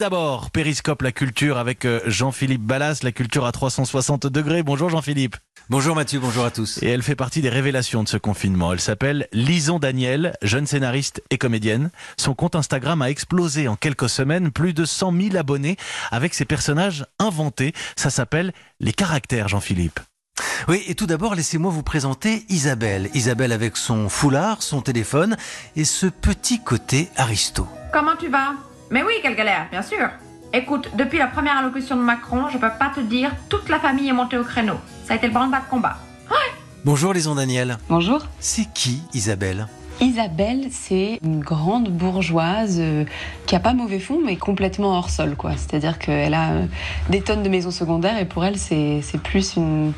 D'abord, Périscope la culture avec euh, Jean-Philippe Ballas, la culture à 360 degrés. Bonjour Jean-Philippe. Bonjour Mathieu, bonjour à tous. Et elle fait partie des révélations de ce confinement. Elle s'appelle Lison Daniel, jeune scénariste et comédienne. Son compte Instagram a explosé en quelques semaines, plus de 100 000 abonnés avec ses personnages inventés. Ça s'appelle les caractères, Jean-Philippe. Oui, et tout d'abord, laissez-moi vous présenter Isabelle. Isabelle avec son foulard, son téléphone et ce petit côté aristo. Comment tu vas? Mais oui, quelle galère, bien sûr. Écoute, depuis la première allocution de Macron, je peux pas te dire, toute la famille est montée au créneau. Ça a été le branle-bas de combat. Bonjour Lison Daniel. Bonjour. C'est qui Isabelle? Isabelle, c'est une grande bourgeoise euh, qui a pas mauvais fond, mais complètement hors sol, quoi. C'est-à-dire qu'elle a euh, des tonnes de maisons secondaires et pour elle, c'est c'est plus une,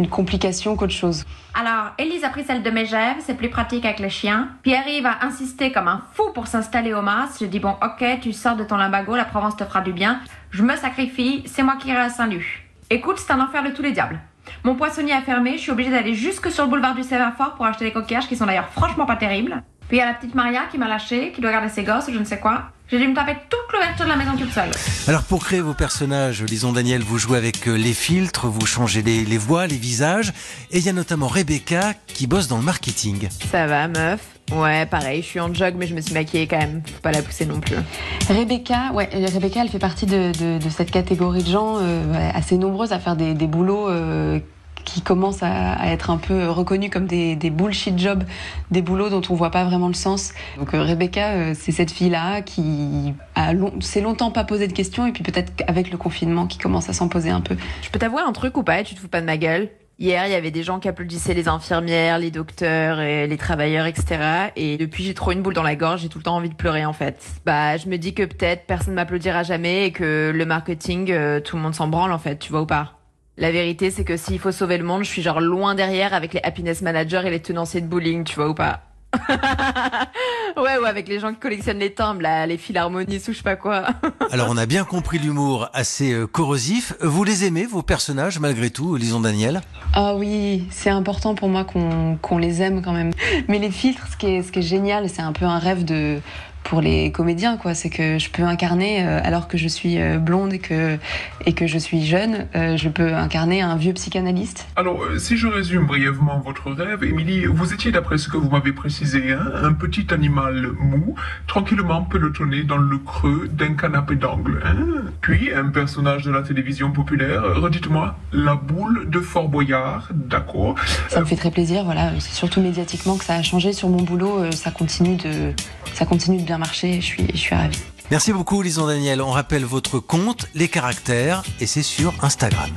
une complication qu'autre chose. Alors, Elise a pris celle de Megève, c'est plus pratique avec les chiens. Pierre-Yves a insisté comme un fou pour s'installer au Mas. Je dis bon, ok, tu sors de ton limbago, la Provence te fera du bien. Je me sacrifie, c'est moi qui irai à Saint-Luc. Écoute, c'est un enfer de tous les diables. Mon poissonnier a fermé, je suis obligée d'aller jusque sur le boulevard du Sémaphore pour acheter des coquillages qui sont d'ailleurs franchement pas terribles. Puis il y a la petite Maria qui m'a lâché, qui doit garder ses gosses je ne sais quoi. J'ai dû me taper toute l'ouverture de la maison toute seule. Alors pour créer vos personnages, Lison Daniel, vous jouez avec euh, les filtres, vous changez les, les voix, les visages. Et il y a notamment Rebecca qui bosse dans le marketing. Ça va, meuf Ouais, pareil, je suis en jog, mais je me suis maquillée quand même. Faut pas la pousser non plus. Rebecca, ouais, euh, Rebecca, elle fait partie de, de- de cette catégorie de gens euh, assez nombreuses à faire des, des boulots euh, qui commencent à, être un peu reconnus comme des, bullshit jobs, des boulots dont on voit pas vraiment le sens. Donc euh, Rebecca, euh, c'est cette fille-là qui a s'est longtemps pas posé de questions et puis peut-être qu'avec le confinement qui commence à s'en poser un peu. Je peux t'avouer un truc ou pas? Tu te fous pas de ma gueule? Hier, il y avait des gens qui applaudissaient les infirmières, les docteurs, et les travailleurs, etc. Et depuis, j'ai trop une boule dans la gorge, j'ai tout le temps envie de pleurer en fait. Bah, je me dis que peut-être personne m'applaudira jamais et que le marketing, euh, tout le monde s'en branle en fait, tu vois ou pas? La vérité, c'est que s'il faut sauver le monde, je suis genre loin derrière avec les happiness managers et les tenanciers de bowling, tu vois ou pas Ouais, ou avec les gens qui collectionnent les timbres, là, les philharmonistes ou je sais pas quoi. Alors on a bien compris l'humour assez euh, corrosif. Vous les aimez, vos personnages, malgré tout, Lison Daniel Ah oui, c'est important pour moi qu'on les aime quand même. Mais les filtres, ce qui est, ce qui est génial, c'est un peu un rêve de pour les comédiens quoi c'est que je peux incarner euh, alors que je suis euh, blonde et que et que je suis jeune euh, je peux incarner un vieux psychanalyste Alors, si je résume brièvement votre rêve, Émilie, vous étiez, d'après ce que vous m'avez précisé, hein, un petit animal mou, tranquillement pelotonné dans le creux d'un canapé d'angle. hein. Puis, un personnage de la télévision populaire, redites-moi, la boule de Fort Boyard, d'accord ça me fait très plaisir voilà c'est surtout médiatiquement que ça a changé sur mon boulot ça continue de ça continue de bien marcher je suis je suis ravie Merci beaucoup Lison Daniel. On rappelle votre compte, les caractères, et c'est sur Instagram.